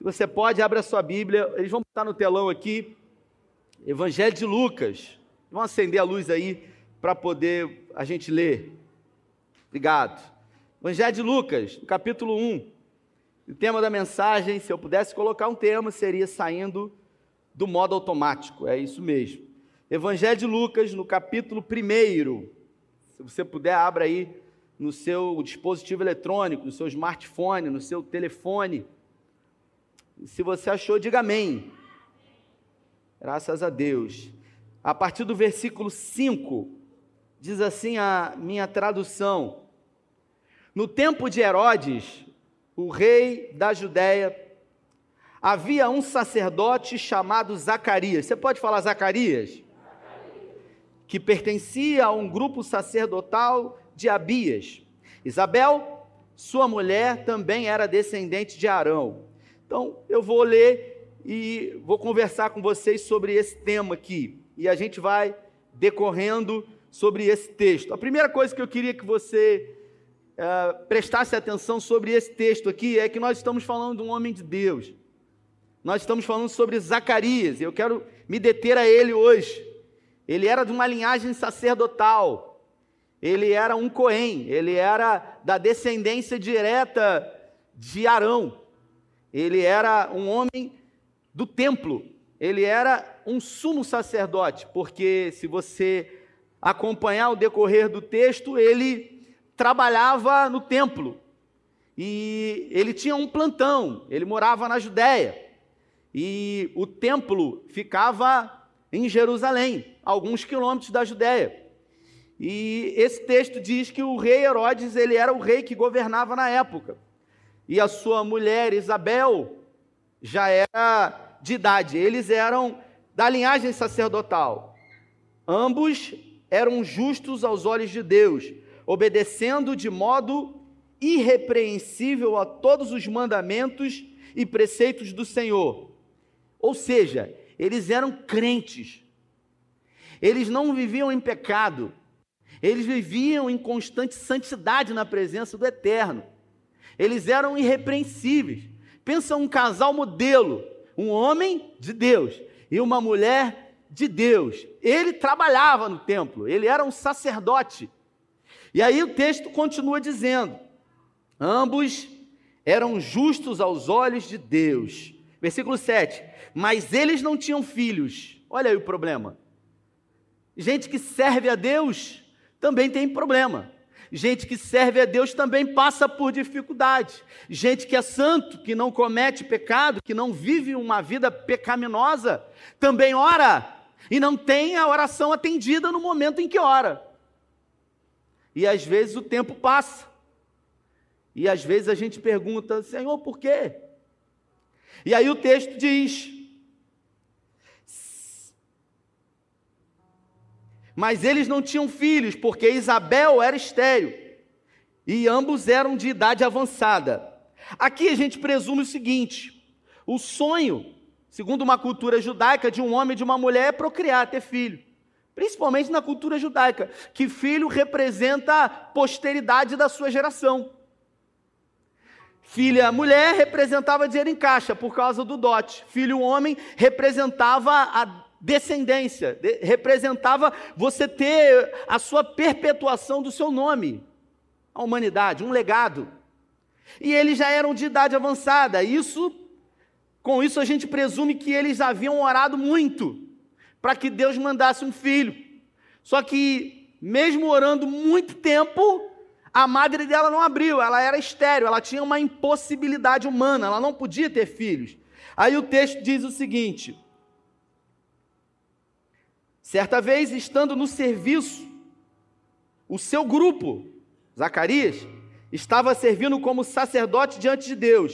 Se você pode, abra a sua Bíblia. Eles vão botar no telão aqui. Evangelho de Lucas. Vão acender a luz aí para poder a gente ler. Obrigado. Evangelho de Lucas, capítulo 1. O tema da mensagem, se eu pudesse colocar um tema, seria saindo do modo automático. É isso mesmo. Evangelho de Lucas, no capítulo 1. Se você puder, abra aí no seu dispositivo eletrônico, no seu smartphone, no seu telefone. Se você achou, diga amém. Graças a Deus. A partir do versículo 5, diz assim a minha tradução: No tempo de Herodes, o rei da Judéia, havia um sacerdote chamado Zacarias. Você pode falar Zacarias? que pertencia a um grupo sacerdotal de Abias. Isabel, sua mulher, também era descendente de Arão. Então, eu vou ler e vou conversar com vocês sobre esse tema aqui. E a gente vai decorrendo sobre esse texto. A primeira coisa que eu queria que você uh, prestasse atenção sobre esse texto aqui é que nós estamos falando de um homem de Deus. Nós estamos falando sobre Zacarias. Eu quero me deter a ele hoje. Ele era de uma linhagem sacerdotal. Ele era um Cohen, ele era da descendência direta de Arão. Ele era um homem do templo. Ele era um sumo sacerdote, porque se você acompanhar o decorrer do texto, ele trabalhava no templo. E ele tinha um plantão, ele morava na Judéia. E o templo ficava em Jerusalém, alguns quilômetros da Judéia. E esse texto diz que o rei Herodes, ele era o rei que governava na época. E a sua mulher Isabel já era de idade. Eles eram da linhagem sacerdotal. Ambos eram justos aos olhos de Deus, obedecendo de modo irrepreensível a todos os mandamentos e preceitos do Senhor. Ou seja, eles eram crentes. Eles não viviam em pecado. Eles viviam em constante santidade na presença do Eterno. Eles eram irrepreensíveis. Pensa um casal modelo, um homem de Deus e uma mulher de Deus. Ele trabalhava no templo, ele era um sacerdote. E aí o texto continua dizendo: ambos eram justos aos olhos de Deus. Versículo 7 mas eles não tinham filhos. Olha aí o problema. Gente que serve a Deus também tem problema. Gente que serve a Deus também passa por dificuldade. Gente que é santo, que não comete pecado, que não vive uma vida pecaminosa, também ora e não tem a oração atendida no momento em que ora. E às vezes o tempo passa. E às vezes a gente pergunta, Senhor, por quê? E aí o texto diz: Mas eles não tinham filhos, porque Isabel era estéril, e ambos eram de idade avançada. Aqui a gente presume o seguinte: o sonho, segundo uma cultura judaica, de um homem e de uma mulher é procriar, ter filho. Principalmente na cultura judaica, que filho representa a posteridade da sua geração. Filha mulher representava dinheiro em caixa por causa do dote. Filho homem representava a descendência, de, representava você ter a sua perpetuação do seu nome, a humanidade, um legado. E eles já eram de idade avançada. Isso, com isso a gente presume que eles haviam orado muito para que Deus mandasse um filho. Só que mesmo orando muito tempo, a madre dela não abriu, ela era estéril, ela tinha uma impossibilidade humana, ela não podia ter filhos. Aí o texto diz o seguinte: Certa vez, estando no serviço, o seu grupo, Zacarias, estava servindo como sacerdote diante de Deus.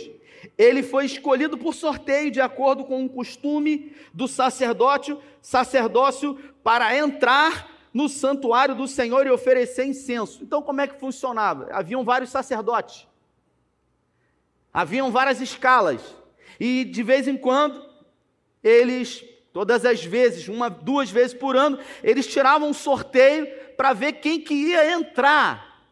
Ele foi escolhido por sorteio, de acordo com o costume do sacerdote, sacerdócio, para entrar no santuário do Senhor e oferecer incenso. Então, como é que funcionava? Haviam vários sacerdotes, haviam várias escalas, e de vez em quando eles Todas as vezes, uma, duas vezes por ano, eles tiravam um sorteio para ver quem que ia entrar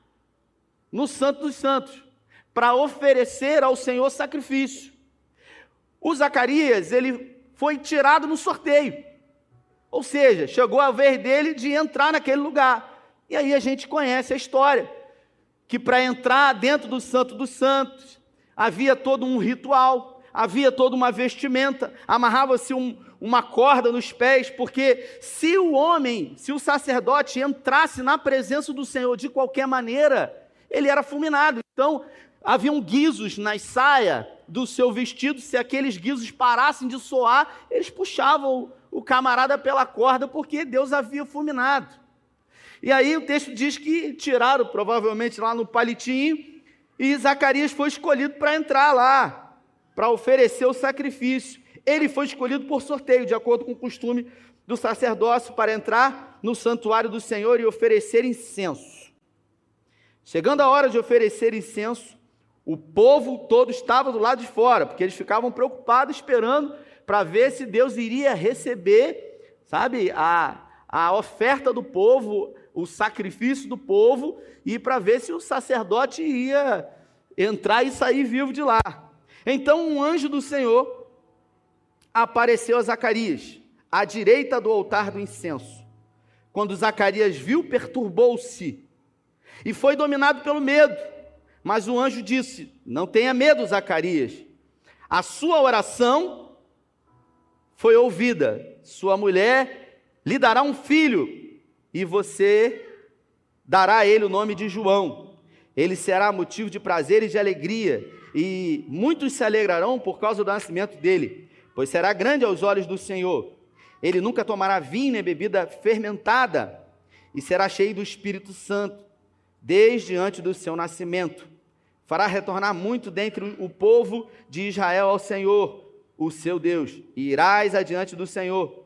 no Santo dos Santos, para oferecer ao Senhor sacrifício. o Zacarias, ele foi tirado no sorteio. Ou seja, chegou a vez dele de entrar naquele lugar. E aí a gente conhece a história, que para entrar dentro do Santo dos Santos, havia todo um ritual, havia toda uma vestimenta, amarrava-se um, uma corda nos pés, porque se o homem, se o sacerdote entrasse na presença do Senhor de qualquer maneira, ele era fulminado. Então, haviam guizos nas saias do seu vestido, se aqueles guizos parassem de soar, eles puxavam o camarada pela corda, porque Deus havia fulminado. E aí o texto diz que tiraram, provavelmente lá no palitinho, e Zacarias foi escolhido para entrar lá, para oferecer o sacrifício. Ele foi escolhido por sorteio, de acordo com o costume do sacerdócio, para entrar no santuário do Senhor e oferecer incenso. Chegando a hora de oferecer incenso, o povo todo estava do lado de fora, porque eles ficavam preocupados, esperando para ver se Deus iria receber, sabe, a, a oferta do povo, o sacrifício do povo, e para ver se o sacerdote ia entrar e sair vivo de lá. Então um anjo do Senhor apareceu a Zacarias, à direita do altar do incenso. Quando Zacarias viu, perturbou-se e foi dominado pelo medo. Mas o anjo disse: Não tenha medo, Zacarias. A sua oração foi ouvida. Sua mulher lhe dará um filho e você dará a ele o nome de João. Ele será motivo de prazer e de alegria, e muitos se alegrarão por causa do nascimento dele, pois será grande aos olhos do Senhor. Ele nunca tomará vinho nem bebida fermentada, e será cheio do Espírito Santo, desde antes do seu nascimento fará retornar muito dentre o povo de Israel ao Senhor, o seu Deus, e irás adiante do Senhor,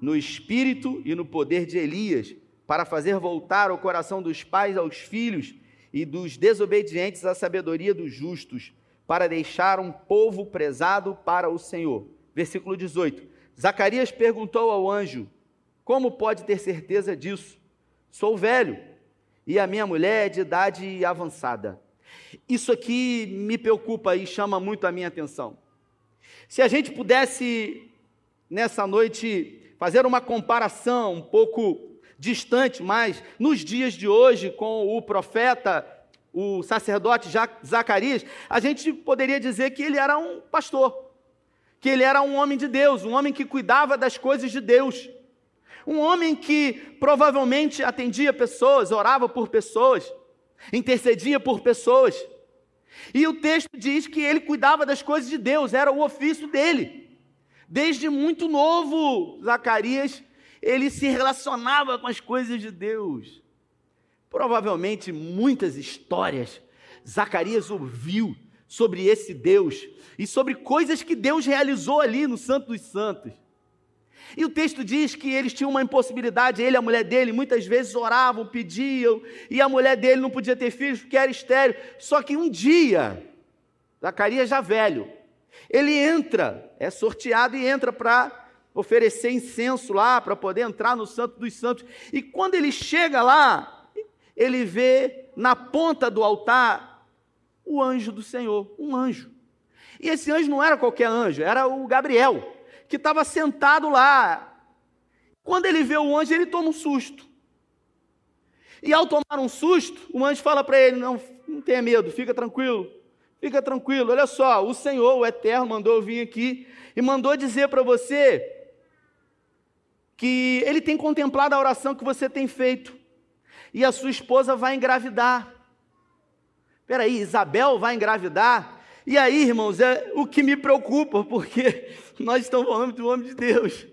no espírito e no poder de Elias, para fazer voltar o coração dos pais aos filhos e dos desobedientes à sabedoria dos justos, para deixar um povo prezado para o Senhor. Versículo 18. Zacarias perguntou ao anjo: Como pode ter certeza disso? Sou velho e a minha mulher é de idade avançada. Isso aqui me preocupa e chama muito a minha atenção. Se a gente pudesse, nessa noite, fazer uma comparação um pouco distante, mas nos dias de hoje, com o profeta, o sacerdote Zacarias, a gente poderia dizer que ele era um pastor, que ele era um homem de Deus, um homem que cuidava das coisas de Deus. Um homem que provavelmente atendia pessoas, orava por pessoas, intercedia por pessoas. E o texto diz que ele cuidava das coisas de Deus, era o ofício dele. Desde muito novo, Zacarias, ele se relacionava com as coisas de Deus. Provavelmente muitas histórias Zacarias ouviu sobre esse Deus e sobre coisas que Deus realizou ali no Santo dos Santos. E o texto diz que eles tinham uma impossibilidade, ele e a mulher dele muitas vezes oravam, pediam, e a mulher dele não podia ter filhos porque era estéreo. Só que um dia, Zacarias já velho, ele entra, é sorteado e entra para oferecer incenso lá, para poder entrar no Santo dos Santos. E quando ele chega lá, ele vê na ponta do altar o anjo do Senhor, um anjo. E esse anjo não era qualquer anjo, era o Gabriel que estava sentado lá. Quando ele vê o anjo, ele toma um susto. E ao tomar um susto, o anjo fala para ele: não, não tenha medo, fica tranquilo, fica tranquilo. Olha só, o Senhor, o Eterno, mandou eu vir aqui e mandou dizer para você que ele tem contemplado a oração que você tem feito e a sua esposa vai engravidar. Espera aí, Isabel vai engravidar? E aí, irmãos, é o que me preocupa, porque nós estamos falando do homem de Deus.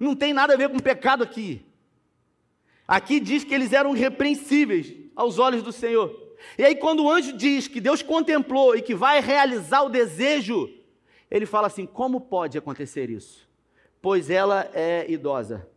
Não tem nada a ver com pecado aqui. Aqui diz que eles eram irrepreensíveis aos olhos do Senhor. E aí, quando o anjo diz que Deus contemplou e que vai realizar o desejo, ele fala assim: como pode acontecer isso? Pois ela é idosa,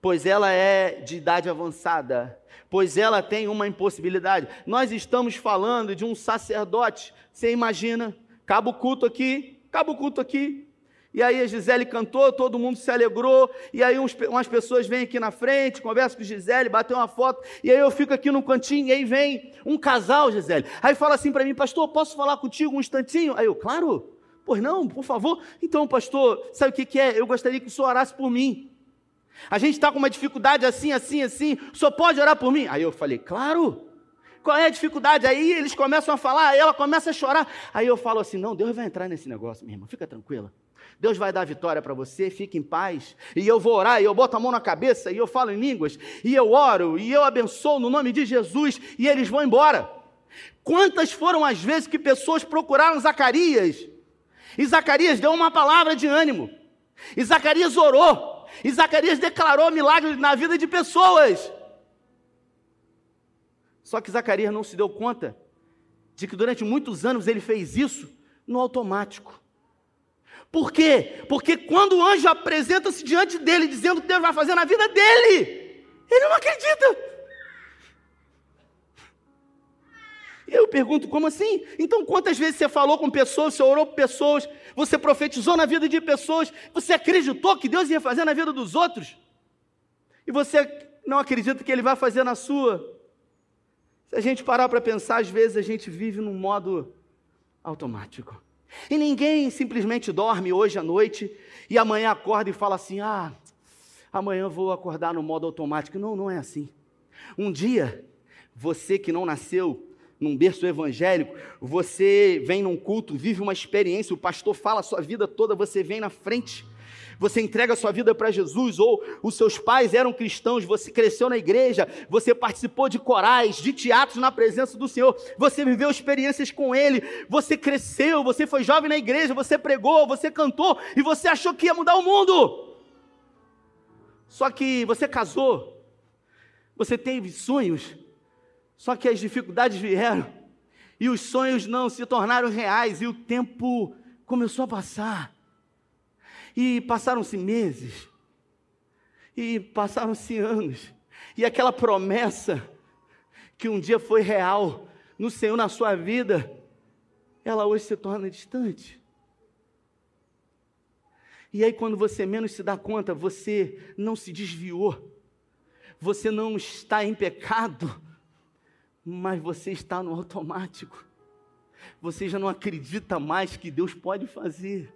pois ela é de idade avançada, pois ela tem uma impossibilidade. Nós estamos falando de um sacerdote, você imagina, cabo culto aqui, cabo culto aqui. E aí a Gisele cantou, todo mundo se alegrou, e aí uns, umas pessoas vêm aqui na frente, conversam com Gisele, bateu uma foto, e aí eu fico aqui no cantinho, e aí vem um casal, Gisele. Aí fala assim para mim, pastor, posso falar contigo um instantinho? Aí eu, claro, Pois não, por favor. Então, pastor, sabe o que, que é? Eu gostaria que o senhor orasse por mim. A gente está com uma dificuldade assim, assim, assim. Senhor pode orar por mim? Aí eu falei, claro. Qual é a dificuldade? Aí eles começam a falar, ela começa a chorar. Aí eu falo assim: não, Deus vai entrar nesse negócio, minha irmã, fica tranquila. Deus vai dar vitória para você, fique em paz. E eu vou orar, e eu boto a mão na cabeça, e eu falo em línguas, e eu oro, e eu abençoo no nome de Jesus, e eles vão embora. Quantas foram as vezes que pessoas procuraram Zacarias? E Zacarias deu uma palavra de ânimo. E Zacarias orou. E Zacarias declarou milagres na vida de pessoas. Só que Zacarias não se deu conta de que durante muitos anos ele fez isso no automático. Por quê? Porque quando o anjo apresenta-se diante dele, dizendo o que Deus vai fazer na vida dele, ele não acredita. Eu pergunto, como assim? Então, quantas vezes você falou com pessoas, você orou com pessoas, você profetizou na vida de pessoas, você acreditou que Deus ia fazer na vida dos outros? E você não acredita que Ele vai fazer na sua? Se a gente parar para pensar, às vezes a gente vive num modo automático. E ninguém simplesmente dorme hoje à noite e amanhã acorda e fala assim: ah, amanhã vou acordar no modo automático. Não, não é assim. Um dia, você que não nasceu num berço evangélico, você vem num culto, vive uma experiência, o pastor fala a sua vida toda, você vem na frente você entrega a sua vida para Jesus, ou os seus pais eram cristãos, você cresceu na igreja, você participou de corais, de teatros na presença do Senhor, você viveu experiências com Ele, você cresceu, você foi jovem na igreja, você pregou, você cantou e você achou que ia mudar o mundo. Só que você casou, você teve sonhos, só que as dificuldades vieram e os sonhos não se tornaram reais e o tempo começou a passar. E passaram-se meses, e passaram-se anos, e aquela promessa que um dia foi real no Senhor na sua vida, ela hoje se torna distante. E aí, quando você menos se dá conta, você não se desviou, você não está em pecado, mas você está no automático. Você já não acredita mais que Deus pode fazer.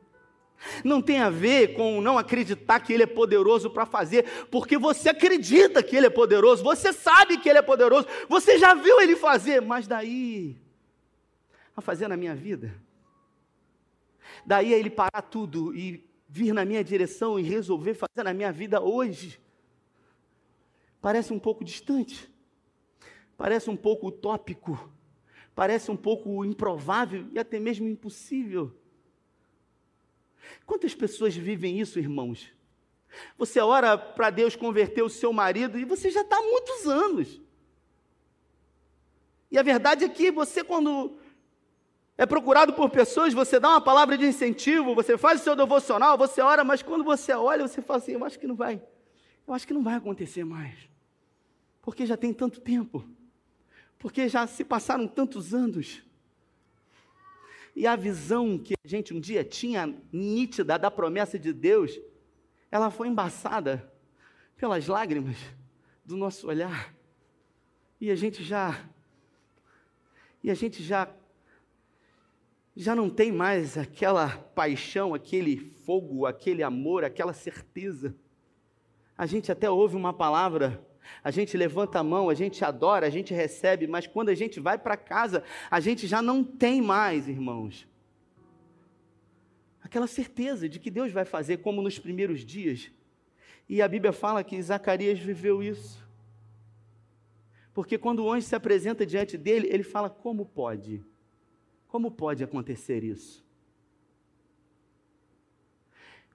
Não tem a ver com não acreditar que Ele é poderoso para fazer, porque você acredita que Ele é poderoso, você sabe que Ele é poderoso, você já viu Ele fazer, mas daí a fazer na minha vida, daí a Ele parar tudo e vir na minha direção e resolver fazer na minha vida hoje, parece um pouco distante, parece um pouco utópico, parece um pouco improvável e até mesmo impossível. Quantas pessoas vivem isso, irmãos? Você ora para Deus converter o seu marido e você já está há muitos anos. E a verdade é que você, quando é procurado por pessoas, você dá uma palavra de incentivo, você faz o seu devocional, você ora, mas quando você olha, você fala assim: eu acho que não vai, eu acho que não vai acontecer mais. Porque já tem tanto tempo, porque já se passaram tantos anos. E a visão que a gente um dia tinha nítida da promessa de Deus, ela foi embaçada pelas lágrimas do nosso olhar. E a gente já e a gente já já não tem mais aquela paixão, aquele fogo, aquele amor, aquela certeza. A gente até ouve uma palavra a gente levanta a mão, a gente adora, a gente recebe, mas quando a gente vai para casa, a gente já não tem mais, irmãos. Aquela certeza de que Deus vai fazer como nos primeiros dias. E a Bíblia fala que Zacarias viveu isso. Porque quando o anjo se apresenta diante dele, ele fala: Como pode? Como pode acontecer isso?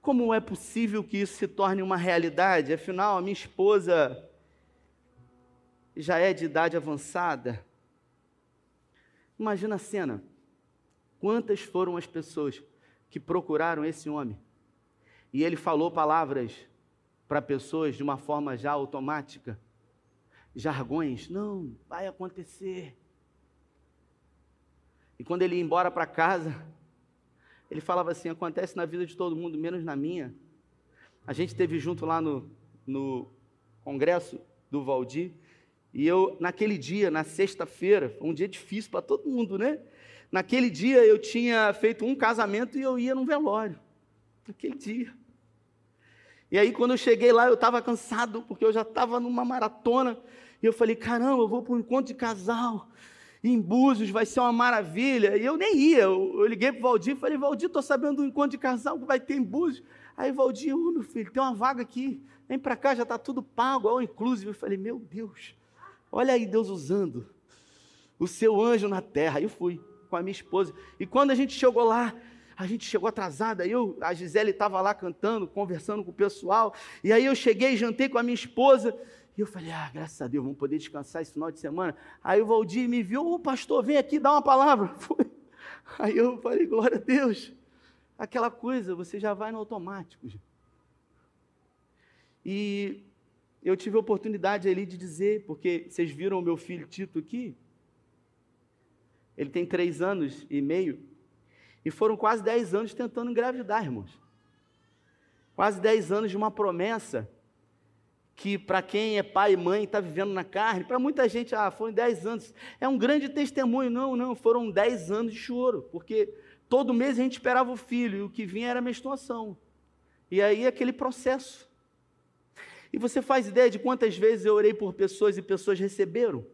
Como é possível que isso se torne uma realidade? Afinal, a minha esposa já é de idade avançada. Imagina a cena. Quantas foram as pessoas que procuraram esse homem? E ele falou palavras para pessoas de uma forma já automática, jargões. Não, vai acontecer. E quando ele ia embora para casa, ele falava assim: acontece na vida de todo mundo, menos na minha. A gente teve junto lá no, no congresso do Valdir, e eu, naquele dia, na sexta-feira, um dia difícil para todo mundo, né? Naquele dia eu tinha feito um casamento e eu ia num velório. Naquele dia. E aí, quando eu cheguei lá, eu estava cansado, porque eu já estava numa maratona. E eu falei: caramba, eu vou para um encontro de casal em Búzios, vai ser uma maravilha. E eu nem ia. Eu, eu liguei para o Valdir e falei: Valdir, estou sabendo do encontro de casal que vai ter em Búzios. Aí, Valdir, oh, meu filho, tem uma vaga aqui. Vem para cá, já está tudo pago, all inclusive. Eu falei: meu Deus, olha aí Deus usando o seu anjo na terra. Eu fui com a minha esposa. E quando a gente chegou lá, a gente chegou atrasada, eu, a Gisele estava lá cantando, conversando com o pessoal, e aí eu cheguei, jantei com a minha esposa, e eu falei, ah, graças a Deus, vamos poder descansar esse final de semana. Aí o Valdir me viu, ô pastor, vem aqui dar uma palavra. Aí eu falei, glória a Deus. Aquela coisa, você já vai no automático. E eu tive a oportunidade ali de dizer, porque vocês viram o meu filho Tito aqui, ele tem três anos e meio, e foram quase dez anos tentando engravidar, irmãos. Quase dez anos de uma promessa que para quem é pai e mãe está vivendo na carne, para muita gente, ah, foram dez anos. É um grande testemunho. Não, não, foram dez anos de choro, porque todo mês a gente esperava o filho e o que vinha era a menstruação. E aí aquele processo. E você faz ideia de quantas vezes eu orei por pessoas e pessoas receberam?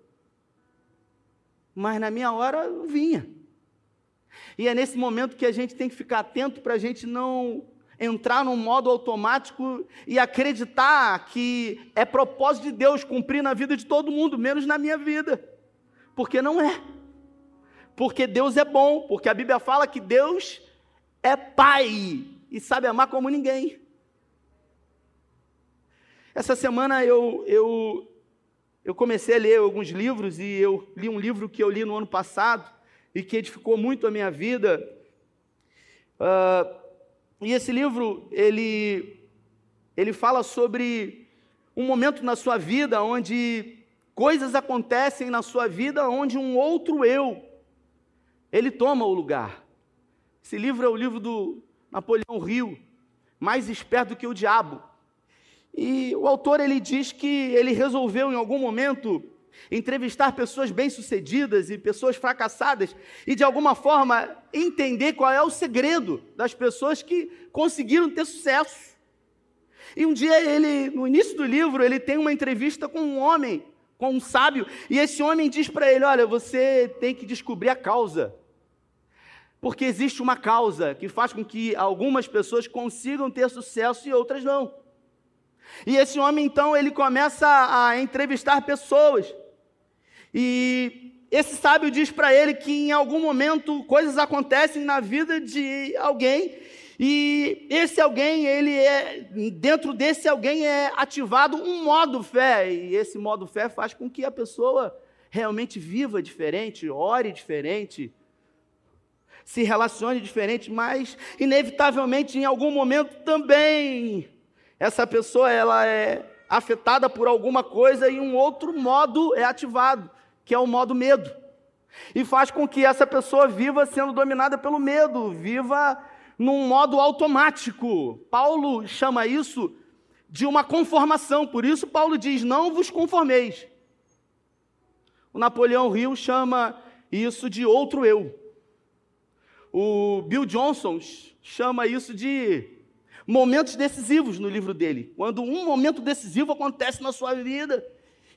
Mas na minha hora não vinha. E é nesse momento que a gente tem que ficar atento para a gente não entrar num modo automático e acreditar que é propósito de Deus cumprir na vida de todo mundo, menos na minha vida. Porque não é. Porque Deus é bom, porque a Bíblia fala que Deus é Pai e sabe amar como ninguém. Essa semana eu, eu, eu comecei a ler alguns livros e eu li um livro que eu li no ano passado e que edificou muito a minha vida. Uh, e esse livro, ele, ele fala sobre um momento na sua vida onde coisas acontecem na sua vida onde um outro eu, ele toma o lugar. Esse livro é o livro do Napoleão Rio, mais esperto que o diabo. E o autor ele diz que ele resolveu em algum momento entrevistar pessoas bem-sucedidas e pessoas fracassadas e de alguma forma entender qual é o segredo das pessoas que conseguiram ter sucesso. E um dia ele, no início do livro, ele tem uma entrevista com um homem, com um sábio, e esse homem diz para ele: "Olha, você tem que descobrir a causa. Porque existe uma causa que faz com que algumas pessoas consigam ter sucesso e outras não. E esse homem, então, ele começa a entrevistar pessoas. E esse sábio diz para ele que em algum momento coisas acontecem na vida de alguém e esse alguém, ele é dentro desse alguém é ativado um modo fé e esse modo fé faz com que a pessoa realmente viva diferente, ore diferente, se relacione diferente, mas inevitavelmente em algum momento também essa pessoa ela é afetada por alguma coisa e um outro modo é ativado que é o modo medo. E faz com que essa pessoa viva sendo dominada pelo medo, viva num modo automático. Paulo chama isso de uma conformação, por isso Paulo diz: não vos conformeis. O Napoleão Hill chama isso de outro eu. O Bill Johnson chama isso de momentos decisivos no livro dele. Quando um momento decisivo acontece na sua vida,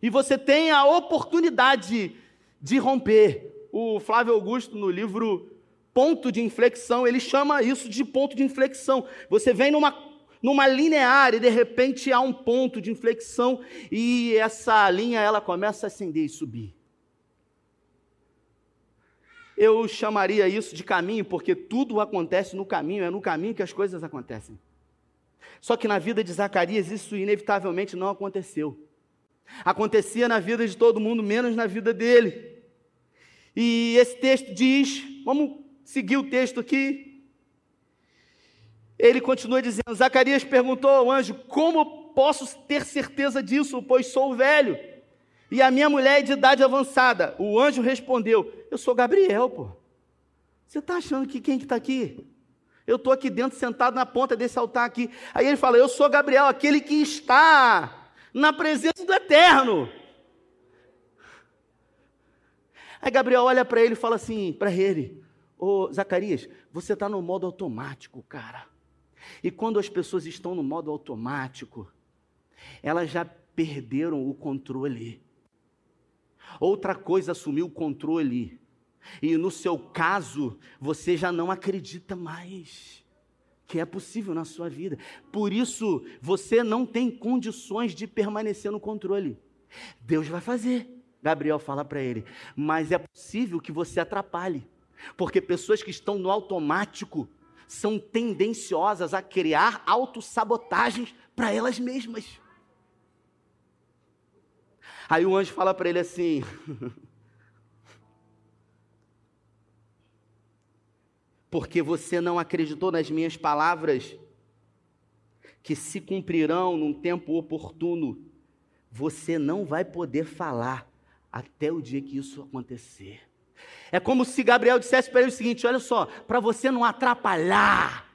e você tem a oportunidade de romper. O Flávio Augusto, no livro Ponto de Inflexão, ele chama isso de ponto de inflexão. Você vem numa, numa linear e de repente há um ponto de inflexão e essa linha ela começa a acender e subir. Eu chamaria isso de caminho, porque tudo acontece no caminho, é no caminho que as coisas acontecem. Só que na vida de Zacarias isso inevitavelmente não aconteceu. Acontecia na vida de todo mundo, menos na vida dele. E esse texto diz: vamos seguir o texto aqui. Ele continua dizendo: Zacarias perguntou ao anjo: Como posso ter certeza disso, pois sou velho? E a minha mulher é de idade avançada. O anjo respondeu: Eu sou Gabriel, pô. Você está achando que quem que está aqui? Eu estou aqui dentro, sentado na ponta desse altar aqui. Aí ele fala: Eu sou Gabriel, aquele que está na presença do Eterno. Aí Gabriel olha para ele e fala assim, para ele: Ô, Zacarias, você está no modo automático, cara. E quando as pessoas estão no modo automático, elas já perderam o controle. Outra coisa assumiu o controle. E no seu caso, você já não acredita mais que é possível na sua vida. Por isso, você não tem condições de permanecer no controle. Deus vai fazer. Gabriel fala para ele, mas é possível que você atrapalhe, porque pessoas que estão no automático são tendenciosas a criar autossabotagens para elas mesmas. Aí o anjo fala para ele assim: Porque você não acreditou nas minhas palavras, que se cumprirão num tempo oportuno, você não vai poder falar até o dia que isso acontecer. É como se Gabriel dissesse para ele o seguinte: olha só, para você não atrapalhar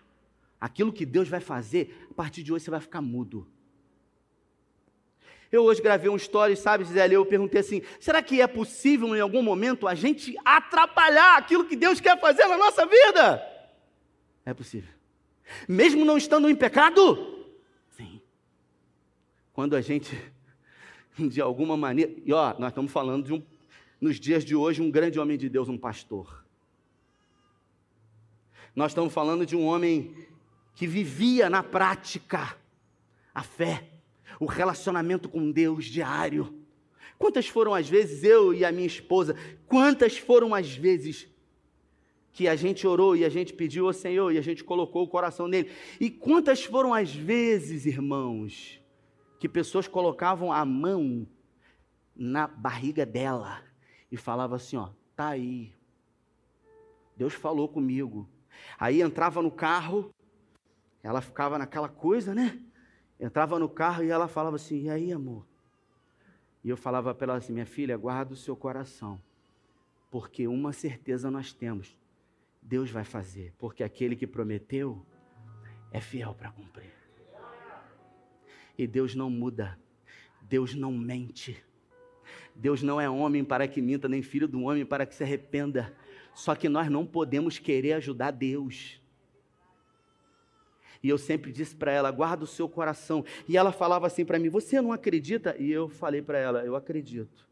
aquilo que Deus vai fazer, a partir de hoje você vai ficar mudo. Eu hoje gravei um story, sabe, Gisele? Eu perguntei assim: será que é possível em algum momento a gente atrapalhar aquilo que Deus quer fazer na nossa vida? É possível. Mesmo não estando em pecado? Sim. Quando a gente, de alguma maneira. E ó, nós estamos falando de um, nos dias de hoje, um grande homem de Deus, um pastor. Nós estamos falando de um homem que vivia na prática a fé o relacionamento com Deus diário. Quantas foram as vezes eu e a minha esposa, quantas foram as vezes que a gente orou e a gente pediu ao Senhor e a gente colocou o coração nele? E quantas foram as vezes, irmãos, que pessoas colocavam a mão na barriga dela e falavam assim: ó, tá aí. Deus falou comigo. Aí entrava no carro, ela ficava naquela coisa, né? Entrava no carro e ela falava assim: E aí, amor? E eu falava para ela assim: Minha filha, guarda o seu coração, porque uma certeza nós temos: Deus vai fazer, porque aquele que prometeu é fiel para cumprir. E Deus não muda, Deus não mente. Deus não é homem para que minta, nem filho do homem para que se arrependa. Só que nós não podemos querer ajudar Deus. E eu sempre disse para ela: guarda o seu coração. E ela falava assim para mim: Você não acredita? E eu falei para ela: Eu acredito.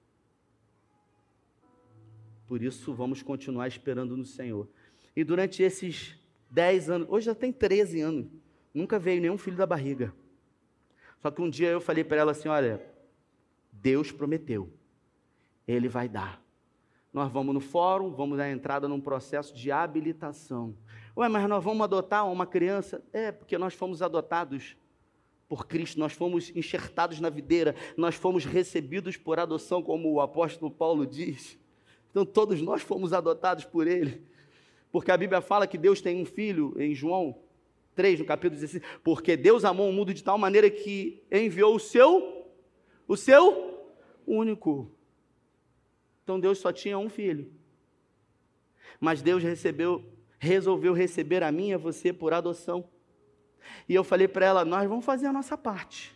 Por isso, vamos continuar esperando no Senhor. E durante esses 10 anos, hoje já tem 13 anos, nunca veio nenhum filho da barriga. Só que um dia eu falei para ela assim: Olha, Deus prometeu, Ele vai dar. Nós vamos no fórum, vamos dar entrada num processo de habilitação. Ué, mas nós vamos adotar uma criança? É, porque nós fomos adotados por Cristo, nós fomos enxertados na videira, nós fomos recebidos por adoção, como o apóstolo Paulo diz. Então todos nós fomos adotados por Ele. Porque a Bíblia fala que Deus tem um filho, em João 3, no capítulo 16, porque Deus amou o mundo de tal maneira que enviou o seu, o seu único. Então Deus só tinha um filho. Mas Deus recebeu resolveu receber a mim e a você por adoção. E eu falei para ela: nós vamos fazer a nossa parte.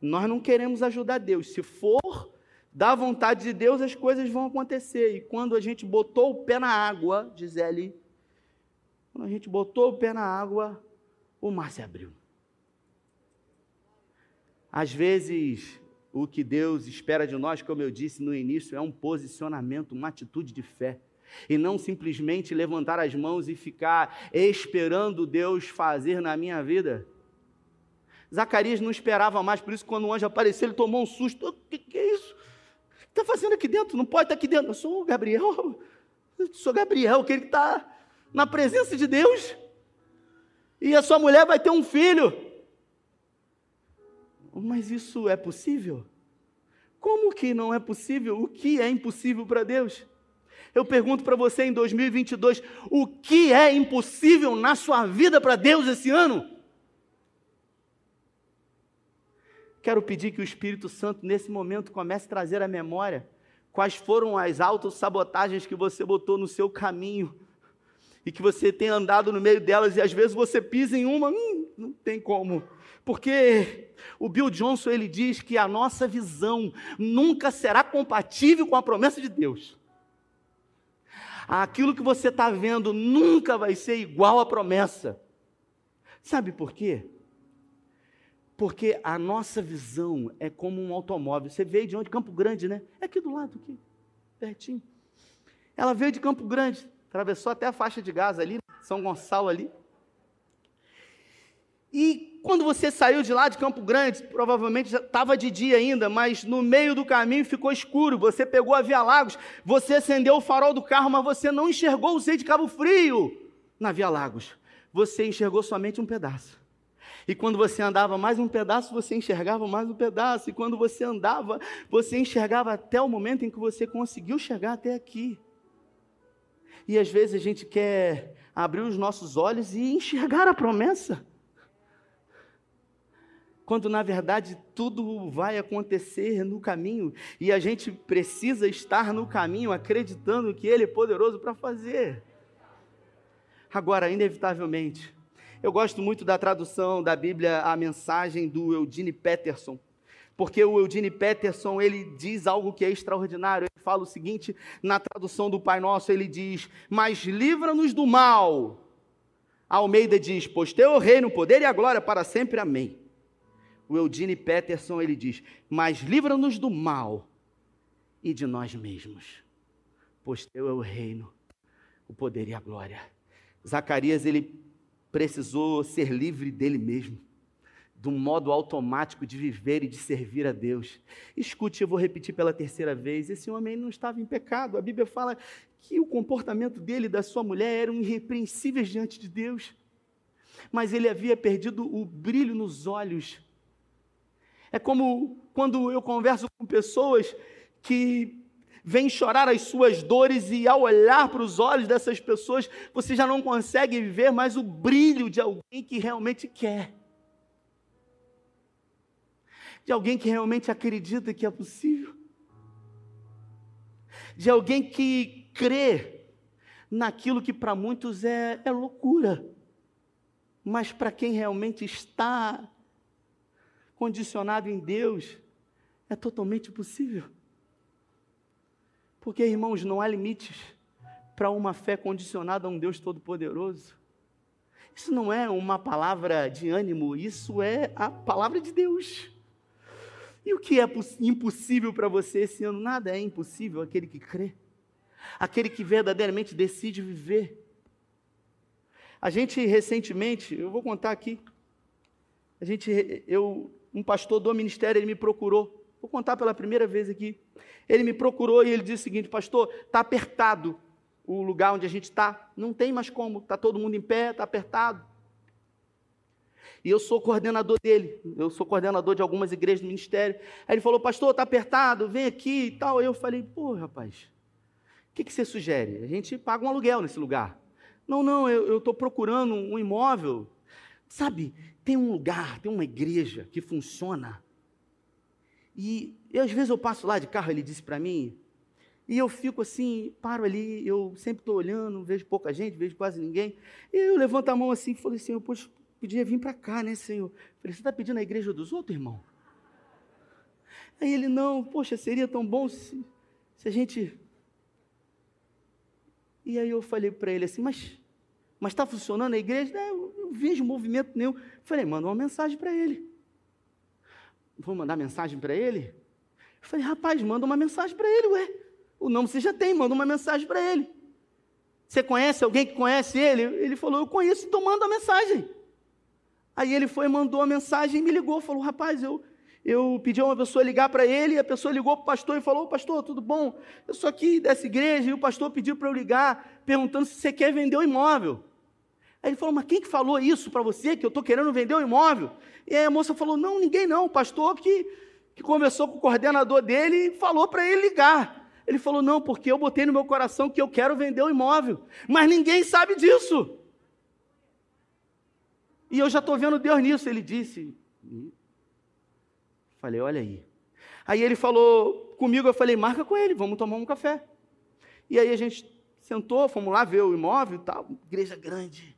Nós não queremos ajudar Deus. Se for da vontade de Deus, as coisas vão acontecer. E quando a gente botou o pé na água, diz ele, quando a gente botou o pé na água, o mar se abriu. Às vezes, o que Deus espera de nós, como eu disse no início, é um posicionamento, uma atitude de fé e não simplesmente levantar as mãos e ficar esperando Deus fazer na minha vida. Zacarias não esperava mais, por isso, quando o anjo apareceu, ele tomou um susto. O que, que é isso? O que está fazendo aqui dentro? Não pode estar aqui dentro. Eu sou o Gabriel. Eu sou Gabriel, aquele que está na presença de Deus. E a sua mulher vai ter um filho. Mas isso é possível? Como que não é possível? O que é impossível para Deus? Eu pergunto para você em 2022: o que é impossível na sua vida para Deus esse ano? Quero pedir que o Espírito Santo, nesse momento, comece a trazer à memória quais foram as autossabotagens que você botou no seu caminho e que você tem andado no meio delas e às vezes você pisa em uma, hum, não tem como. Porque o Bill Johnson ele diz que a nossa visão nunca será compatível com a promessa de Deus. Aquilo que você está vendo nunca vai ser igual à promessa. Sabe por quê? Porque a nossa visão é como um automóvel. Você veio de onde? Campo Grande, né? É aqui do lado, aqui, pertinho. Ela veio de Campo Grande, atravessou até a faixa de gás ali, São Gonçalo ali. E quando você saiu de lá de Campo Grande, provavelmente estava de dia ainda, mas no meio do caminho ficou escuro. Você pegou a Via Lagos, você acendeu o farol do carro, mas você não enxergou o Sei de Cabo Frio na Via Lagos. Você enxergou somente um pedaço. E quando você andava mais um pedaço, você enxergava mais um pedaço. E quando você andava, você enxergava até o momento em que você conseguiu chegar até aqui. E às vezes a gente quer abrir os nossos olhos e enxergar a promessa quando na verdade tudo vai acontecer no caminho e a gente precisa estar no caminho acreditando que Ele é poderoso para fazer. Agora, inevitavelmente, eu gosto muito da tradução da Bíblia, a mensagem do Eugene Peterson, porque o Eugene Peterson ele diz algo que é extraordinário. Ele fala o seguinte na tradução do Pai Nosso: ele diz, Mas livra-nos do mal. A Almeida diz: Pois teu reino, o poder e a glória para sempre. Amém o Eudine Peterson ele diz: Mas livra-nos do mal e de nós mesmos, pois teu é o reino, o poder e a glória. Zacarias ele precisou ser livre dele mesmo, do modo automático de viver e de servir a Deus. Escute, eu vou repetir pela terceira vez: esse homem não estava em pecado. A Bíblia fala que o comportamento dele e da sua mulher eram irrepreensíveis diante de Deus. Mas ele havia perdido o brilho nos olhos é como quando eu converso com pessoas que vêm chorar as suas dores e ao olhar para os olhos dessas pessoas, você já não consegue ver mais o brilho de alguém que realmente quer. De alguém que realmente acredita que é possível. De alguém que crê naquilo que para muitos é, é loucura. Mas para quem realmente está condicionado em Deus, é totalmente possível. Porque, irmãos, não há limites para uma fé condicionada a um Deus Todo-Poderoso. Isso não é uma palavra de ânimo, isso é a palavra de Deus. E o que é impossível para você esse ano? Nada é impossível aquele que crê, aquele que verdadeiramente decide viver. A gente recentemente, eu vou contar aqui, a gente, eu um pastor do ministério, ele me procurou. Vou contar pela primeira vez aqui. Ele me procurou e ele disse o seguinte: Pastor, está apertado o lugar onde a gente está. Não tem mais como. Está todo mundo em pé, está apertado. E eu sou coordenador dele. Eu sou coordenador de algumas igrejas do ministério. Aí ele falou: Pastor, está apertado, vem aqui e tal. Eu falei: Pô, rapaz, o que, que você sugere? A gente paga um aluguel nesse lugar. Não, não, eu estou procurando um imóvel. Sabe, tem um lugar, tem uma igreja que funciona. E, e às vezes eu passo lá de carro, ele disse para mim, e eu fico assim, paro ali, eu sempre estou olhando, vejo pouca gente, vejo quase ninguém. E eu levanto a mão assim e falei, Senhor, poxa, podia vir para cá, né, Senhor? falei, você está pedindo a igreja dos outros, irmão? Aí ele, não, poxa, seria tão bom se, se a gente. E aí eu falei para ele assim, mas mas está funcionando a igreja? É, eu não vejo movimento nenhum. Falei, manda uma mensagem para ele. Vou mandar mensagem para ele? Falei, rapaz, manda uma mensagem para ele, ué. O nome você já tem, manda uma mensagem para ele. Você conhece alguém que conhece ele? Ele falou, eu conheço, então manda a mensagem. Aí ele foi, mandou a mensagem e me ligou, falou, rapaz, eu, eu pedi a uma pessoa ligar para ele, e a pessoa ligou para o pastor e falou, pastor, tudo bom? Eu sou aqui dessa igreja, e o pastor pediu para eu ligar, perguntando se você quer vender o imóvel. Aí ele falou, mas quem que falou isso para você, que eu estou querendo vender o imóvel? E aí a moça falou, não, ninguém não, o pastor que, que conversou com o coordenador dele e falou para ele ligar. Ele falou, não, porque eu botei no meu coração que eu quero vender o imóvel, mas ninguém sabe disso. E eu já estou vendo Deus nisso, ele disse. Falei, olha aí. Aí ele falou comigo, eu falei, marca com ele, vamos tomar um café. E aí a gente sentou, fomos lá ver o imóvel e tal, igreja grande.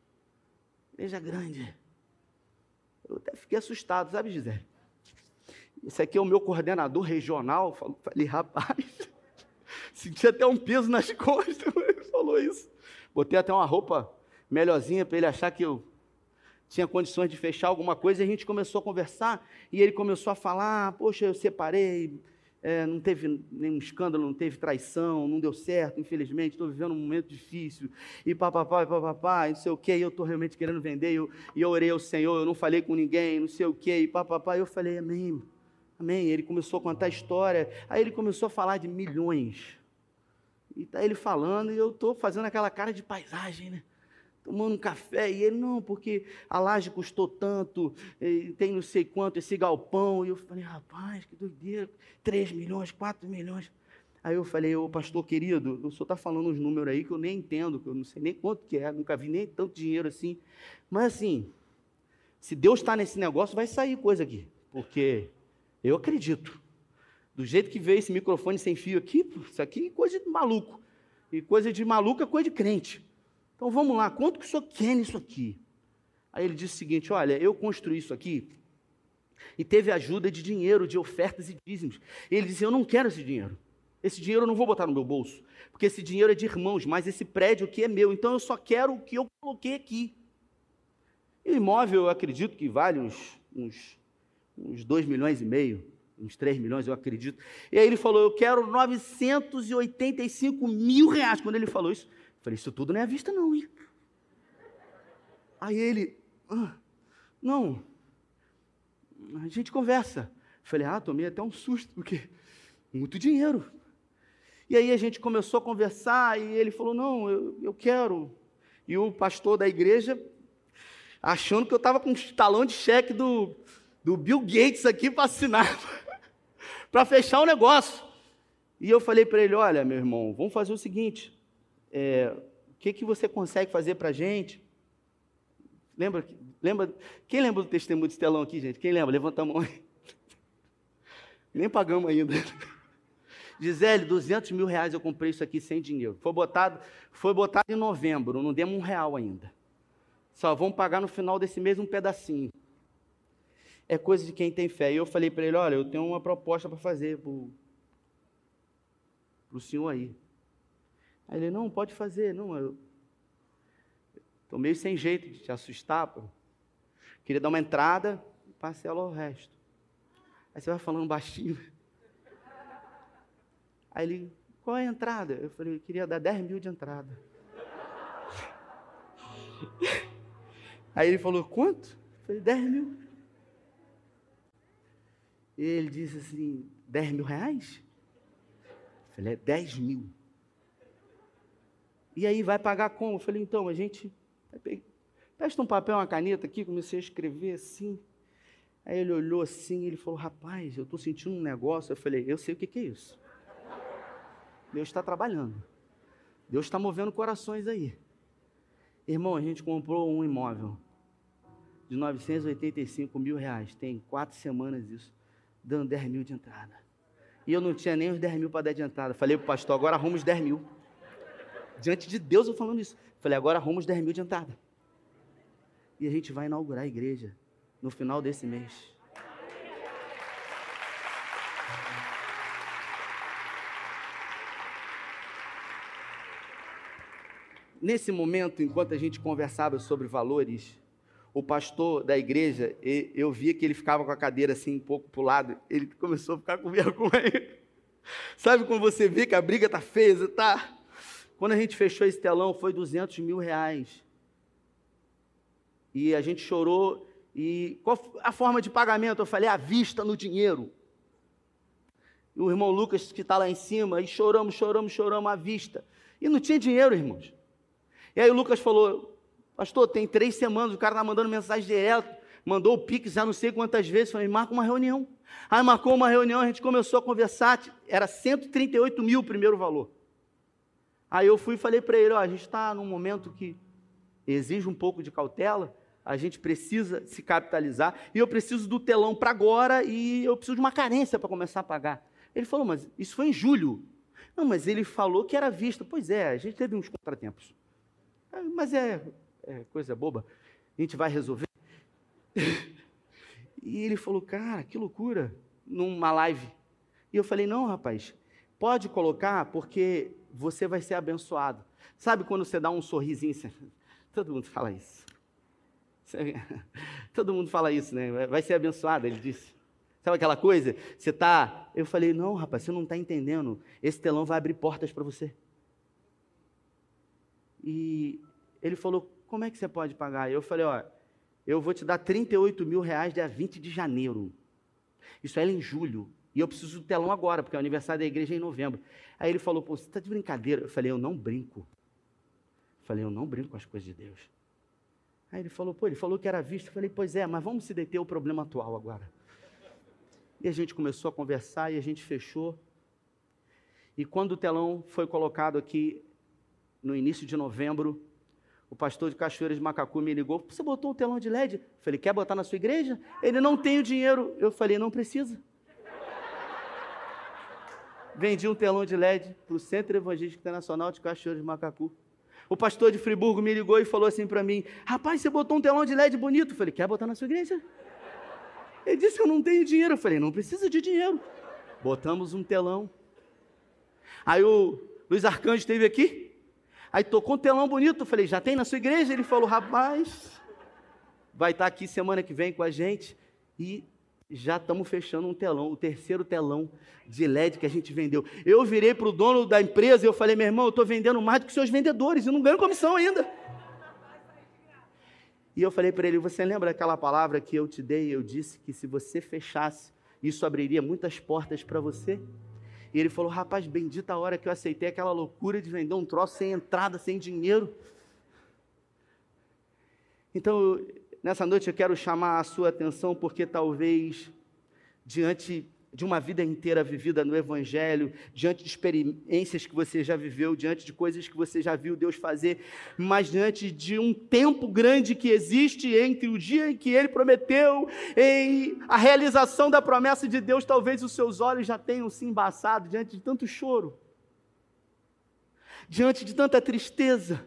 Igreja grande. Eu até fiquei assustado, sabe, Gisele? Esse aqui é o meu coordenador regional. Falei, rapaz, senti até um peso nas costas. falou isso. Botei até uma roupa melhorzinha para ele achar que eu tinha condições de fechar alguma coisa, e a gente começou a conversar, e ele começou a falar, poxa, eu separei, é, não teve nenhum escândalo, não teve traição, não deu certo, infelizmente, estou vivendo um momento difícil, e papapá, e papapá, e não sei o que, eu estou realmente querendo vender, e eu, e eu orei ao Senhor, eu não falei com ninguém, não sei o que, e papapá, eu falei, amém, amém, ele começou a contar a história, aí ele começou a falar de milhões, e está ele falando, e eu estou fazendo aquela cara de paisagem, né? Tomando um café, e ele, não, porque a laje custou tanto, tem não sei quanto esse galpão, e eu falei, rapaz, que doideira, 3 milhões, 4 milhões. Aí eu falei, ô pastor querido, o senhor está falando uns números aí que eu nem entendo, que eu não sei nem quanto que é, nunca vi nem tanto dinheiro assim. Mas assim, se Deus está nesse negócio, vai sair coisa aqui, porque eu acredito. Do jeito que veio esse microfone sem fio aqui, isso aqui é coisa de maluco. E coisa de maluco é coisa de crente. Então vamos lá, quanto que o senhor quer nisso aqui? Aí ele disse o seguinte: olha, eu construí isso aqui e teve ajuda de dinheiro, de ofertas e dízimos. Ele disse: eu não quero esse dinheiro. Esse dinheiro eu não vou botar no meu bolso, porque esse dinheiro é de irmãos, mas esse prédio aqui é meu, então eu só quero o que eu coloquei aqui. E o imóvel, eu acredito que vale uns, uns, uns 2 milhões e meio, uns 3 milhões, eu acredito. E aí ele falou: Eu quero 985 mil reais. Quando ele falou isso, Falei, isso tudo não é à vista, não, hein? Aí ele, ah, não, a gente conversa. Falei, ah, tomei até um susto, porque muito dinheiro. E aí a gente começou a conversar e ele falou, não, eu, eu quero. E o pastor da igreja, achando que eu estava com um talão de cheque do, do Bill Gates aqui para assinar, para fechar o negócio. E eu falei para ele, olha, meu irmão, vamos fazer o seguinte, é, o que, que você consegue fazer para a gente? Lembra, lembra, quem lembra do testemunho de Estelão aqui, gente? Quem lembra? Levanta a mão aí. Nem pagamos ainda. Gisele, 200 mil reais eu comprei isso aqui sem dinheiro. Foi botado, foi botado em novembro, não demos um real ainda. Só vamos pagar no final desse mês um pedacinho. É coisa de quem tem fé. E eu falei para ele: olha, eu tenho uma proposta para fazer para o senhor aí. Aí ele, não, pode fazer. Não, eu estou meio sem jeito de te assustar. Pô. Queria dar uma entrada e parcela o resto. Aí você vai falando baixinho. Aí ele, qual é a entrada? Eu falei, eu queria dar 10 mil de entrada. Aí ele falou, quanto? Eu falei, 10 mil. E ele disse assim, 10 mil reais? Eu falei, é 10 mil. E aí vai pagar como? Eu falei, então, a gente. Presta um papel, uma caneta aqui, comecei a escrever assim. Aí ele olhou assim, ele falou, rapaz, eu estou sentindo um negócio. Eu falei, eu sei o que, que é isso. Deus está trabalhando. Deus está movendo corações aí. Irmão, a gente comprou um imóvel de 985 mil reais. Tem quatro semanas isso, dando 10 mil de entrada. E eu não tinha nem os 10 mil para dar de entrada. Falei para o pastor, agora arruma os 10 mil. Diante de Deus eu falando isso. Falei, agora arruma os 10 mil de entrada. E a gente vai inaugurar a igreja no final desse mês. Nesse momento, enquanto a gente conversava sobre valores, o pastor da igreja, eu via que ele ficava com a cadeira assim um pouco para o lado, ele começou a ficar com vergonha. Sabe quando você vê que a briga está feia, está quando a gente fechou esse telão, foi 200 mil reais. E a gente chorou. E qual a forma de pagamento? Eu falei, à vista, no dinheiro. E o irmão Lucas, que está lá em cima, e choramos, choramos, choramos à vista. E não tinha dinheiro, irmãos. E aí o Lucas falou, pastor, tem três semanas, o cara está mandando mensagem direto, mandou o Pix já não sei quantas vezes, falei, marca uma reunião. Aí marcou uma reunião, a gente começou a conversar, era 138 mil o primeiro valor. Aí eu fui e falei para ele: ó, a gente está num momento que exige um pouco de cautela, a gente precisa se capitalizar, e eu preciso do telão para agora, e eu preciso de uma carência para começar a pagar. Ele falou: mas isso foi em julho. Não, mas ele falou que era vista. Pois é, a gente teve uns contratempos. É, mas é, é coisa boba, a gente vai resolver. e ele falou: cara, que loucura, numa live. E eu falei: não, rapaz, pode colocar, porque você vai ser abençoado. Sabe quando você dá um sorrisinho? Todo mundo fala isso. Todo mundo fala isso, né? Vai ser abençoado, ele disse. Sabe aquela coisa? Você tá. Eu falei, não, rapaz, você não está entendendo. Esse telão vai abrir portas para você. E ele falou, como é que você pode pagar? Eu falei, ó, eu vou te dar 38 mil reais dia 20 de janeiro. Isso é em julho. E eu preciso do telão agora, porque é o aniversário da igreja em novembro. Aí ele falou, pô, você está de brincadeira? Eu falei, eu não brinco. Eu falei, eu não brinco com as coisas de Deus. Aí ele falou, pô, ele falou que era visto. Eu falei, pois é, mas vamos se deter o problema atual agora. E a gente começou a conversar e a gente fechou. E quando o telão foi colocado aqui no início de novembro, o pastor de Cachoeira de Macacu me ligou. Você botou um telão de LED? Eu falei, quer botar na sua igreja? Ele não tem o dinheiro. Eu falei, não precisa. Vendi um telão de LED para o Centro Evangelístico Internacional de Cachoeira de Macacu. O pastor de Friburgo me ligou e falou assim para mim: Rapaz, você botou um telão de LED bonito. Eu falei: Quer botar na sua igreja? Ele disse: Eu não tenho dinheiro. Eu falei: Não precisa de dinheiro. Botamos um telão. Aí o Luiz Arcanjo esteve aqui. Aí tocou um telão bonito. Eu falei: Já tem na sua igreja? Ele falou: Rapaz, vai estar aqui semana que vem com a gente. E já estamos fechando um telão, o terceiro telão de LED que a gente vendeu. Eu virei para o dono da empresa e eu falei, meu irmão, eu estou vendendo mais do que seus vendedores e não ganho comissão ainda. E eu falei para ele, você lembra aquela palavra que eu te dei? Eu disse que se você fechasse, isso abriria muitas portas para você. E ele falou, rapaz, bendita a hora que eu aceitei aquela loucura de vender um troço sem entrada, sem dinheiro. Então, Nessa noite eu quero chamar a sua atenção porque talvez diante de uma vida inteira vivida no Evangelho, diante de experiências que você já viveu, diante de coisas que você já viu Deus fazer, mas diante de um tempo grande que existe entre o dia em que Ele prometeu e a realização da promessa de Deus, talvez os seus olhos já tenham se embaçado diante de tanto choro, diante de tanta tristeza,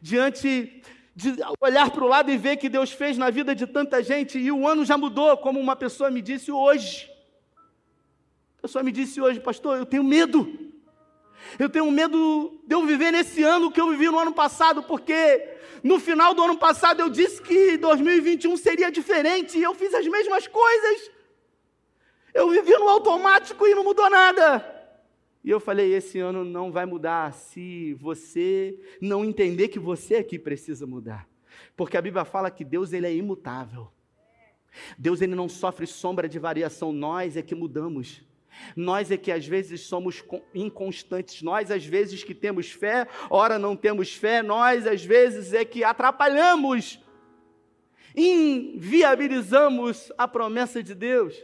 diante de olhar para o lado e ver que Deus fez na vida de tanta gente e o ano já mudou, como uma pessoa me disse hoje. A pessoa me disse hoje, pastor, eu tenho medo. Eu tenho medo de eu viver nesse ano que eu vivi no ano passado, porque no final do ano passado eu disse que 2021 seria diferente e eu fiz as mesmas coisas. Eu vivi no automático e não mudou nada. E eu falei: esse ano não vai mudar se você não entender que você aqui precisa mudar. Porque a Bíblia fala que Deus ele é imutável. Deus ele não sofre sombra de variação, nós é que mudamos. Nós é que às vezes somos inconstantes, nós às vezes que temos fé, ora não temos fé, nós às vezes é que atrapalhamos, inviabilizamos a promessa de Deus.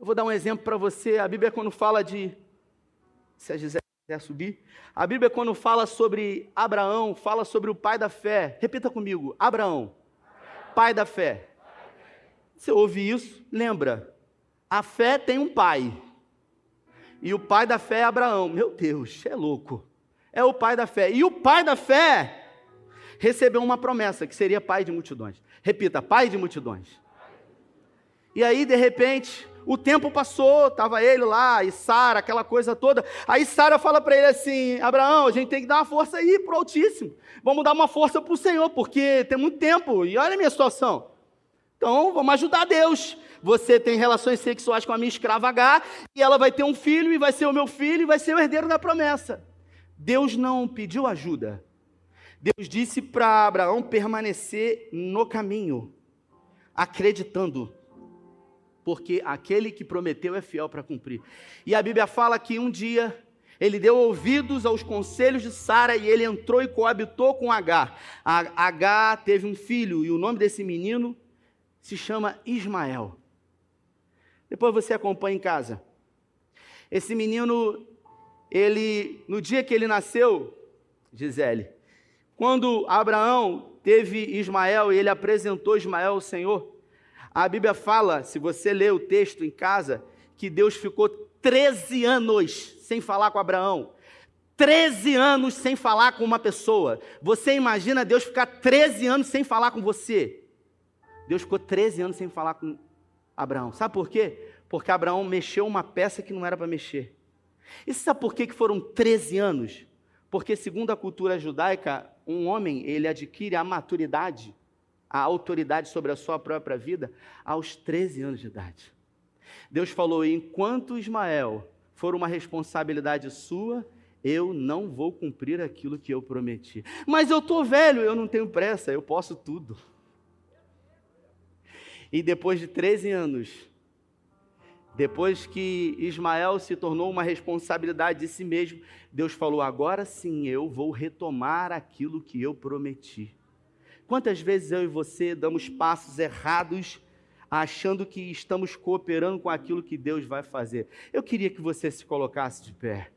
Eu vou dar um exemplo para você. A Bíblia, quando fala de se a Gisele quiser subir. A Bíblia, quando fala sobre Abraão, fala sobre o pai da fé. Repita comigo: Abraão, pai da fé. Você ouve isso? Lembra? A fé tem um pai. E o pai da fé é Abraão. Meu Deus, é louco. É o pai da fé. E o pai da fé recebeu uma promessa que seria pai de multidões. Repita: pai de multidões. E aí, de repente, o tempo passou, estava ele lá, e Sara, aquela coisa toda. Aí Sara fala para ele assim: Abraão, a gente tem que dar uma força aí para o Altíssimo. Vamos dar uma força para o Senhor, porque tem muito tempo. E olha a minha situação. Então, vamos ajudar Deus. Você tem relações sexuais com a minha escrava H, e ela vai ter um filho, e vai ser o meu filho, e vai ser o herdeiro da promessa. Deus não pediu ajuda. Deus disse para Abraão permanecer no caminho, acreditando porque aquele que prometeu é fiel para cumprir. E a Bíblia fala que um dia ele deu ouvidos aos conselhos de Sara e ele entrou e coabitou com Agar. A teve um filho e o nome desse menino se chama Ismael. Depois você acompanha em casa. Esse menino, ele, no dia que ele nasceu, Gisele, quando Abraão teve Ismael e ele apresentou Ismael ao Senhor, a Bíblia fala, se você ler o texto em casa, que Deus ficou 13 anos sem falar com Abraão. 13 anos sem falar com uma pessoa. Você imagina Deus ficar 13 anos sem falar com você? Deus ficou 13 anos sem falar com Abraão. Sabe por quê? Porque Abraão mexeu uma peça que não era para mexer. E sabe por que foram 13 anos? Porque, segundo a cultura judaica, um homem ele adquire a maturidade, a autoridade sobre a sua própria vida aos 13 anos de idade. Deus falou: enquanto Ismael for uma responsabilidade sua, eu não vou cumprir aquilo que eu prometi. Mas eu estou velho, eu não tenho pressa, eu posso tudo. E depois de 13 anos, depois que Ismael se tornou uma responsabilidade de si mesmo, Deus falou: agora sim eu vou retomar aquilo que eu prometi. Quantas vezes eu e você damos passos errados, achando que estamos cooperando com aquilo que Deus vai fazer? Eu queria que você se colocasse de pé.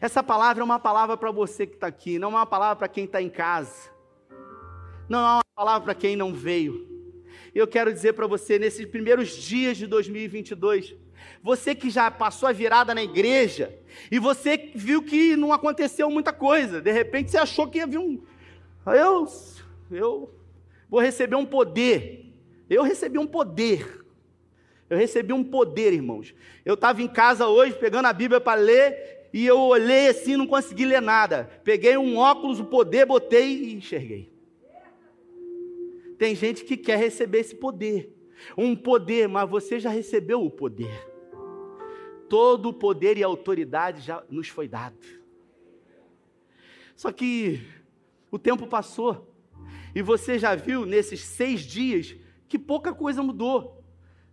Essa palavra é uma palavra para você que está aqui, não é uma palavra para quem está em casa, não é uma palavra para quem não veio eu quero dizer para você, nesses primeiros dias de 2022, você que já passou a virada na igreja, e você viu que não aconteceu muita coisa, de repente você achou que ia vir um. Eu, eu vou receber um poder. Eu recebi um poder. Eu recebi um poder, irmãos. Eu estava em casa hoje pegando a Bíblia para ler e eu olhei assim, não consegui ler nada. Peguei um óculos, o poder, botei e enxerguei. Tem gente que quer receber esse poder. Um poder, mas você já recebeu o poder. Todo o poder e autoridade já nos foi dado. Só que o tempo passou. E você já viu nesses seis dias que pouca coisa mudou.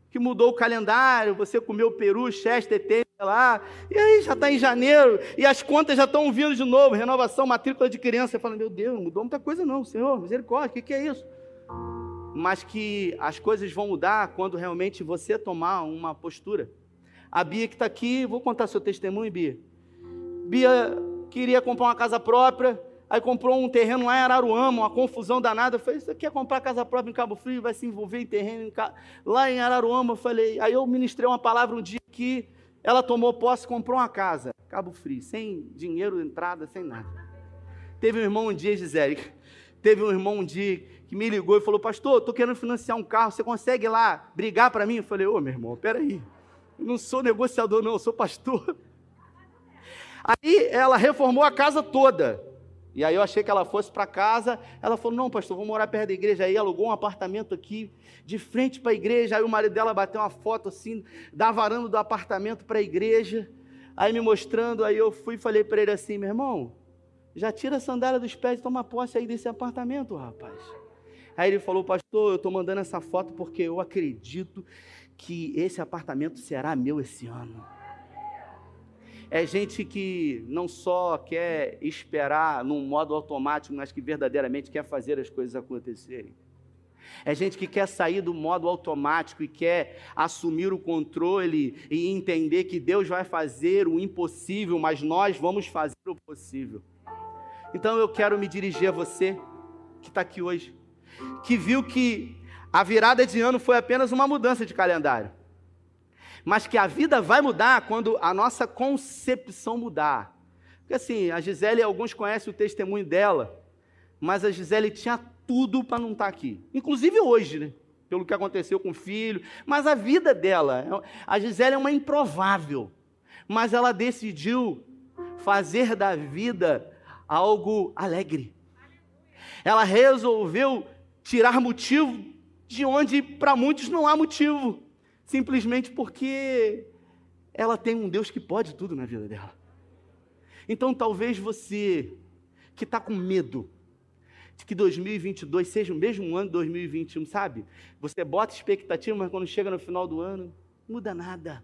Que mudou o calendário, você comeu peru, chester, tem lá, e aí já está em janeiro, e as contas já estão vindo de novo, renovação, matrícula de criança. Você fala, meu Deus, não mudou muita coisa não, Senhor, misericórdia, o que, que é isso? mas que as coisas vão mudar quando realmente você tomar uma postura. A Bia que está aqui, vou contar seu testemunho, Bia. Bia queria comprar uma casa própria, aí comprou um terreno lá em Araruama, uma confusão danada. Eu falei, você quer comprar casa própria em Cabo Frio, vai se envolver em terreno em Ca... lá em Araruama. Eu falei, aí eu ministrei uma palavra um dia que ela tomou posse, comprou uma casa, Cabo Frio, sem dinheiro, entrada, sem nada. Teve um irmão um dia, Gisele, teve um irmão um dia que me ligou e falou: Pastor, estou querendo financiar um carro, você consegue lá brigar para mim? Eu falei: Ô meu irmão, peraí, eu não sou negociador, não, eu sou pastor. Aí ela reformou a casa toda. E aí eu achei que ela fosse para casa. Ela falou: Não, pastor, vou morar perto da igreja. Aí alugou um apartamento aqui, de frente para a igreja. Aí o marido dela bateu uma foto assim, da varanda do apartamento para a igreja. Aí me mostrando. Aí eu fui e falei para ele assim: Meu irmão, já tira a sandália dos pés e toma posse aí desse apartamento, rapaz. Aí ele falou, pastor, eu estou mandando essa foto porque eu acredito que esse apartamento será meu esse ano. É gente que não só quer esperar num modo automático, mas que verdadeiramente quer fazer as coisas acontecerem. É gente que quer sair do modo automático e quer assumir o controle e entender que Deus vai fazer o impossível, mas nós vamos fazer o possível. Então eu quero me dirigir a você que está aqui hoje que viu que a virada de ano foi apenas uma mudança de calendário. Mas que a vida vai mudar quando a nossa concepção mudar. Porque assim, a Gisele, alguns conhecem o testemunho dela, mas a Gisele tinha tudo para não estar tá aqui. Inclusive hoje, né? Pelo que aconteceu com o filho. Mas a vida dela, a Gisele é uma improvável. Mas ela decidiu fazer da vida algo alegre. Ela resolveu tirar motivo de onde para muitos não há motivo, simplesmente porque ela tem um Deus que pode tudo na vida dela. Então talvez você que está com medo de que 2022 seja o mesmo ano de 2021, sabe? Você bota expectativa, mas quando chega no final do ano, muda nada.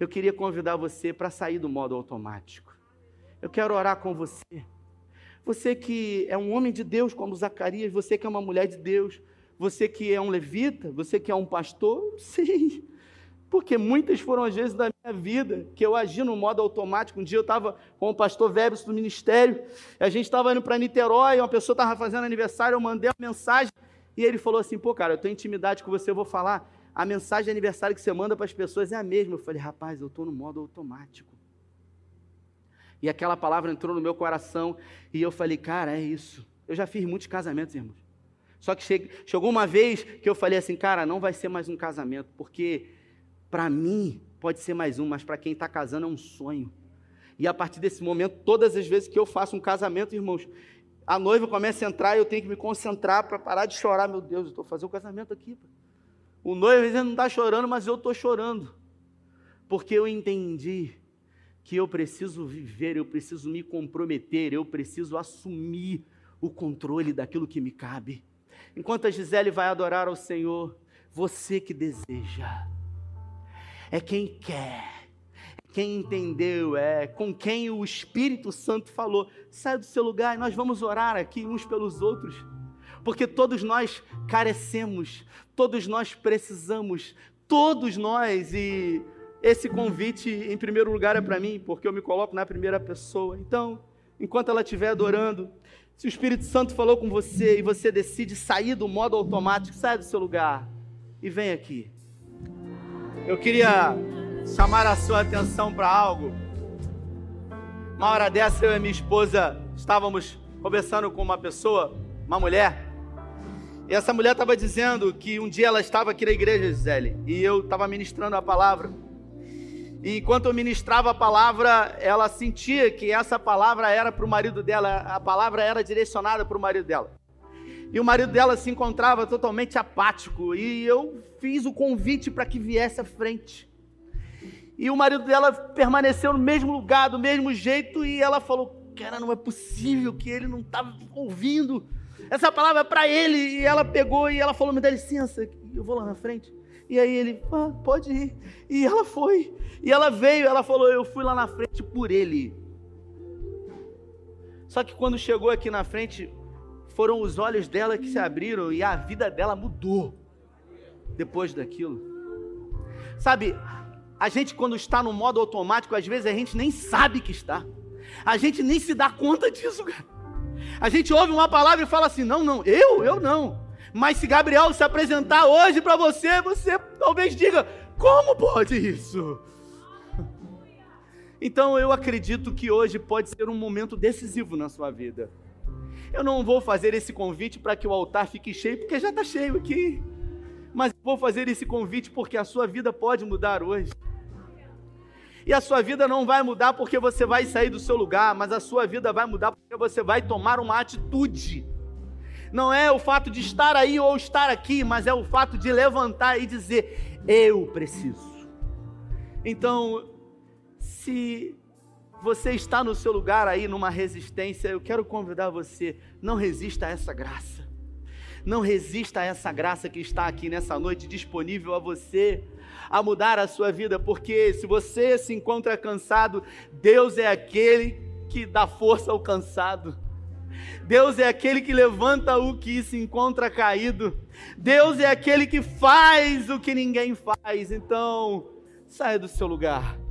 Eu queria convidar você para sair do modo automático. Eu quero orar com você. Você que é um homem de Deus, como Zacarias, você que é uma mulher de Deus, você que é um levita, você que é um pastor, sim. Porque muitas foram as vezes da minha vida que eu agi no modo automático. Um dia eu estava com o pastor Vebs do ministério, a gente estava indo para Niterói, uma pessoa estava fazendo aniversário, eu mandei uma mensagem e ele falou assim: pô, cara, eu tenho intimidade com você, eu vou falar. A mensagem de aniversário que você manda para as pessoas é a mesma. Eu falei, rapaz, eu estou no modo automático. E aquela palavra entrou no meu coração e eu falei, cara, é isso. Eu já fiz muitos casamentos, irmãos. Só que chegou uma vez que eu falei assim, cara, não vai ser mais um casamento, porque para mim Pode ser mais um, mas para quem está casando é um sonho. E a partir desse momento, todas as vezes que eu faço um casamento, irmãos, a noiva começa a entrar e eu tenho que me concentrar para parar de chorar. Meu Deus, eu estou fazendo o um casamento aqui. O noivo vezes não está chorando, mas eu estou chorando. Porque eu entendi que eu preciso viver, eu preciso me comprometer, eu preciso assumir o controle daquilo que me cabe. Enquanto a Gisele vai adorar ao Senhor, você que deseja, é quem quer, é quem entendeu, é com quem o Espírito Santo falou. Sai do seu lugar e nós vamos orar aqui uns pelos outros, porque todos nós carecemos, todos nós precisamos, todos nós, e esse convite, em primeiro lugar, é para mim, porque eu me coloco na primeira pessoa. Então, enquanto ela estiver adorando, se o Espírito Santo falou com você e você decide sair do modo automático, sai do seu lugar e vem aqui. Eu queria chamar a sua atenção para algo. Uma hora dessa, eu e minha esposa estávamos conversando com uma pessoa, uma mulher, e essa mulher estava dizendo que um dia ela estava aqui na igreja, Gisele, e eu estava ministrando a palavra. E enquanto eu ministrava a palavra, ela sentia que essa palavra era para o marido dela, a palavra era direcionada para o marido dela. E o marido dela se encontrava totalmente apático, e eu fiz o convite para que viesse à frente. E o marido dela permaneceu no mesmo lugar, do mesmo jeito, e ela falou: Cara, não é possível que ele não estava ouvindo. Essa palavra é para ele. E ela pegou e ela falou: Me dá licença, eu vou lá na frente. E aí ele, ah, pode ir. E ela foi. E ela veio, ela falou: Eu fui lá na frente por ele. Só que quando chegou aqui na frente, foram os olhos dela que se abriram e a vida dela mudou depois daquilo. Sabe, a gente quando está no modo automático, às vezes a gente nem sabe que está. A gente nem se dá conta disso, cara. A gente ouve uma palavra e fala assim: não, não, eu, eu não. Mas se Gabriel se apresentar hoje para você, você talvez diga: como pode isso? Então eu acredito que hoje pode ser um momento decisivo na sua vida. Eu não vou fazer esse convite para que o altar fique cheio, porque já está cheio aqui. Mas vou fazer esse convite porque a sua vida pode mudar hoje. E a sua vida não vai mudar porque você vai sair do seu lugar, mas a sua vida vai mudar porque você vai tomar uma atitude não é o fato de estar aí ou estar aqui, mas é o fato de levantar e dizer: Eu preciso. Então, se você está no seu lugar aí numa resistência, eu quero convidar você, não resista a essa graça. Não resista a essa graça que está aqui nessa noite disponível a você, a mudar a sua vida, porque se você se encontra cansado, Deus é aquele que dá força ao cansado. Deus é aquele que levanta o que se encontra caído. Deus é aquele que faz o que ninguém faz. Então, saia do seu lugar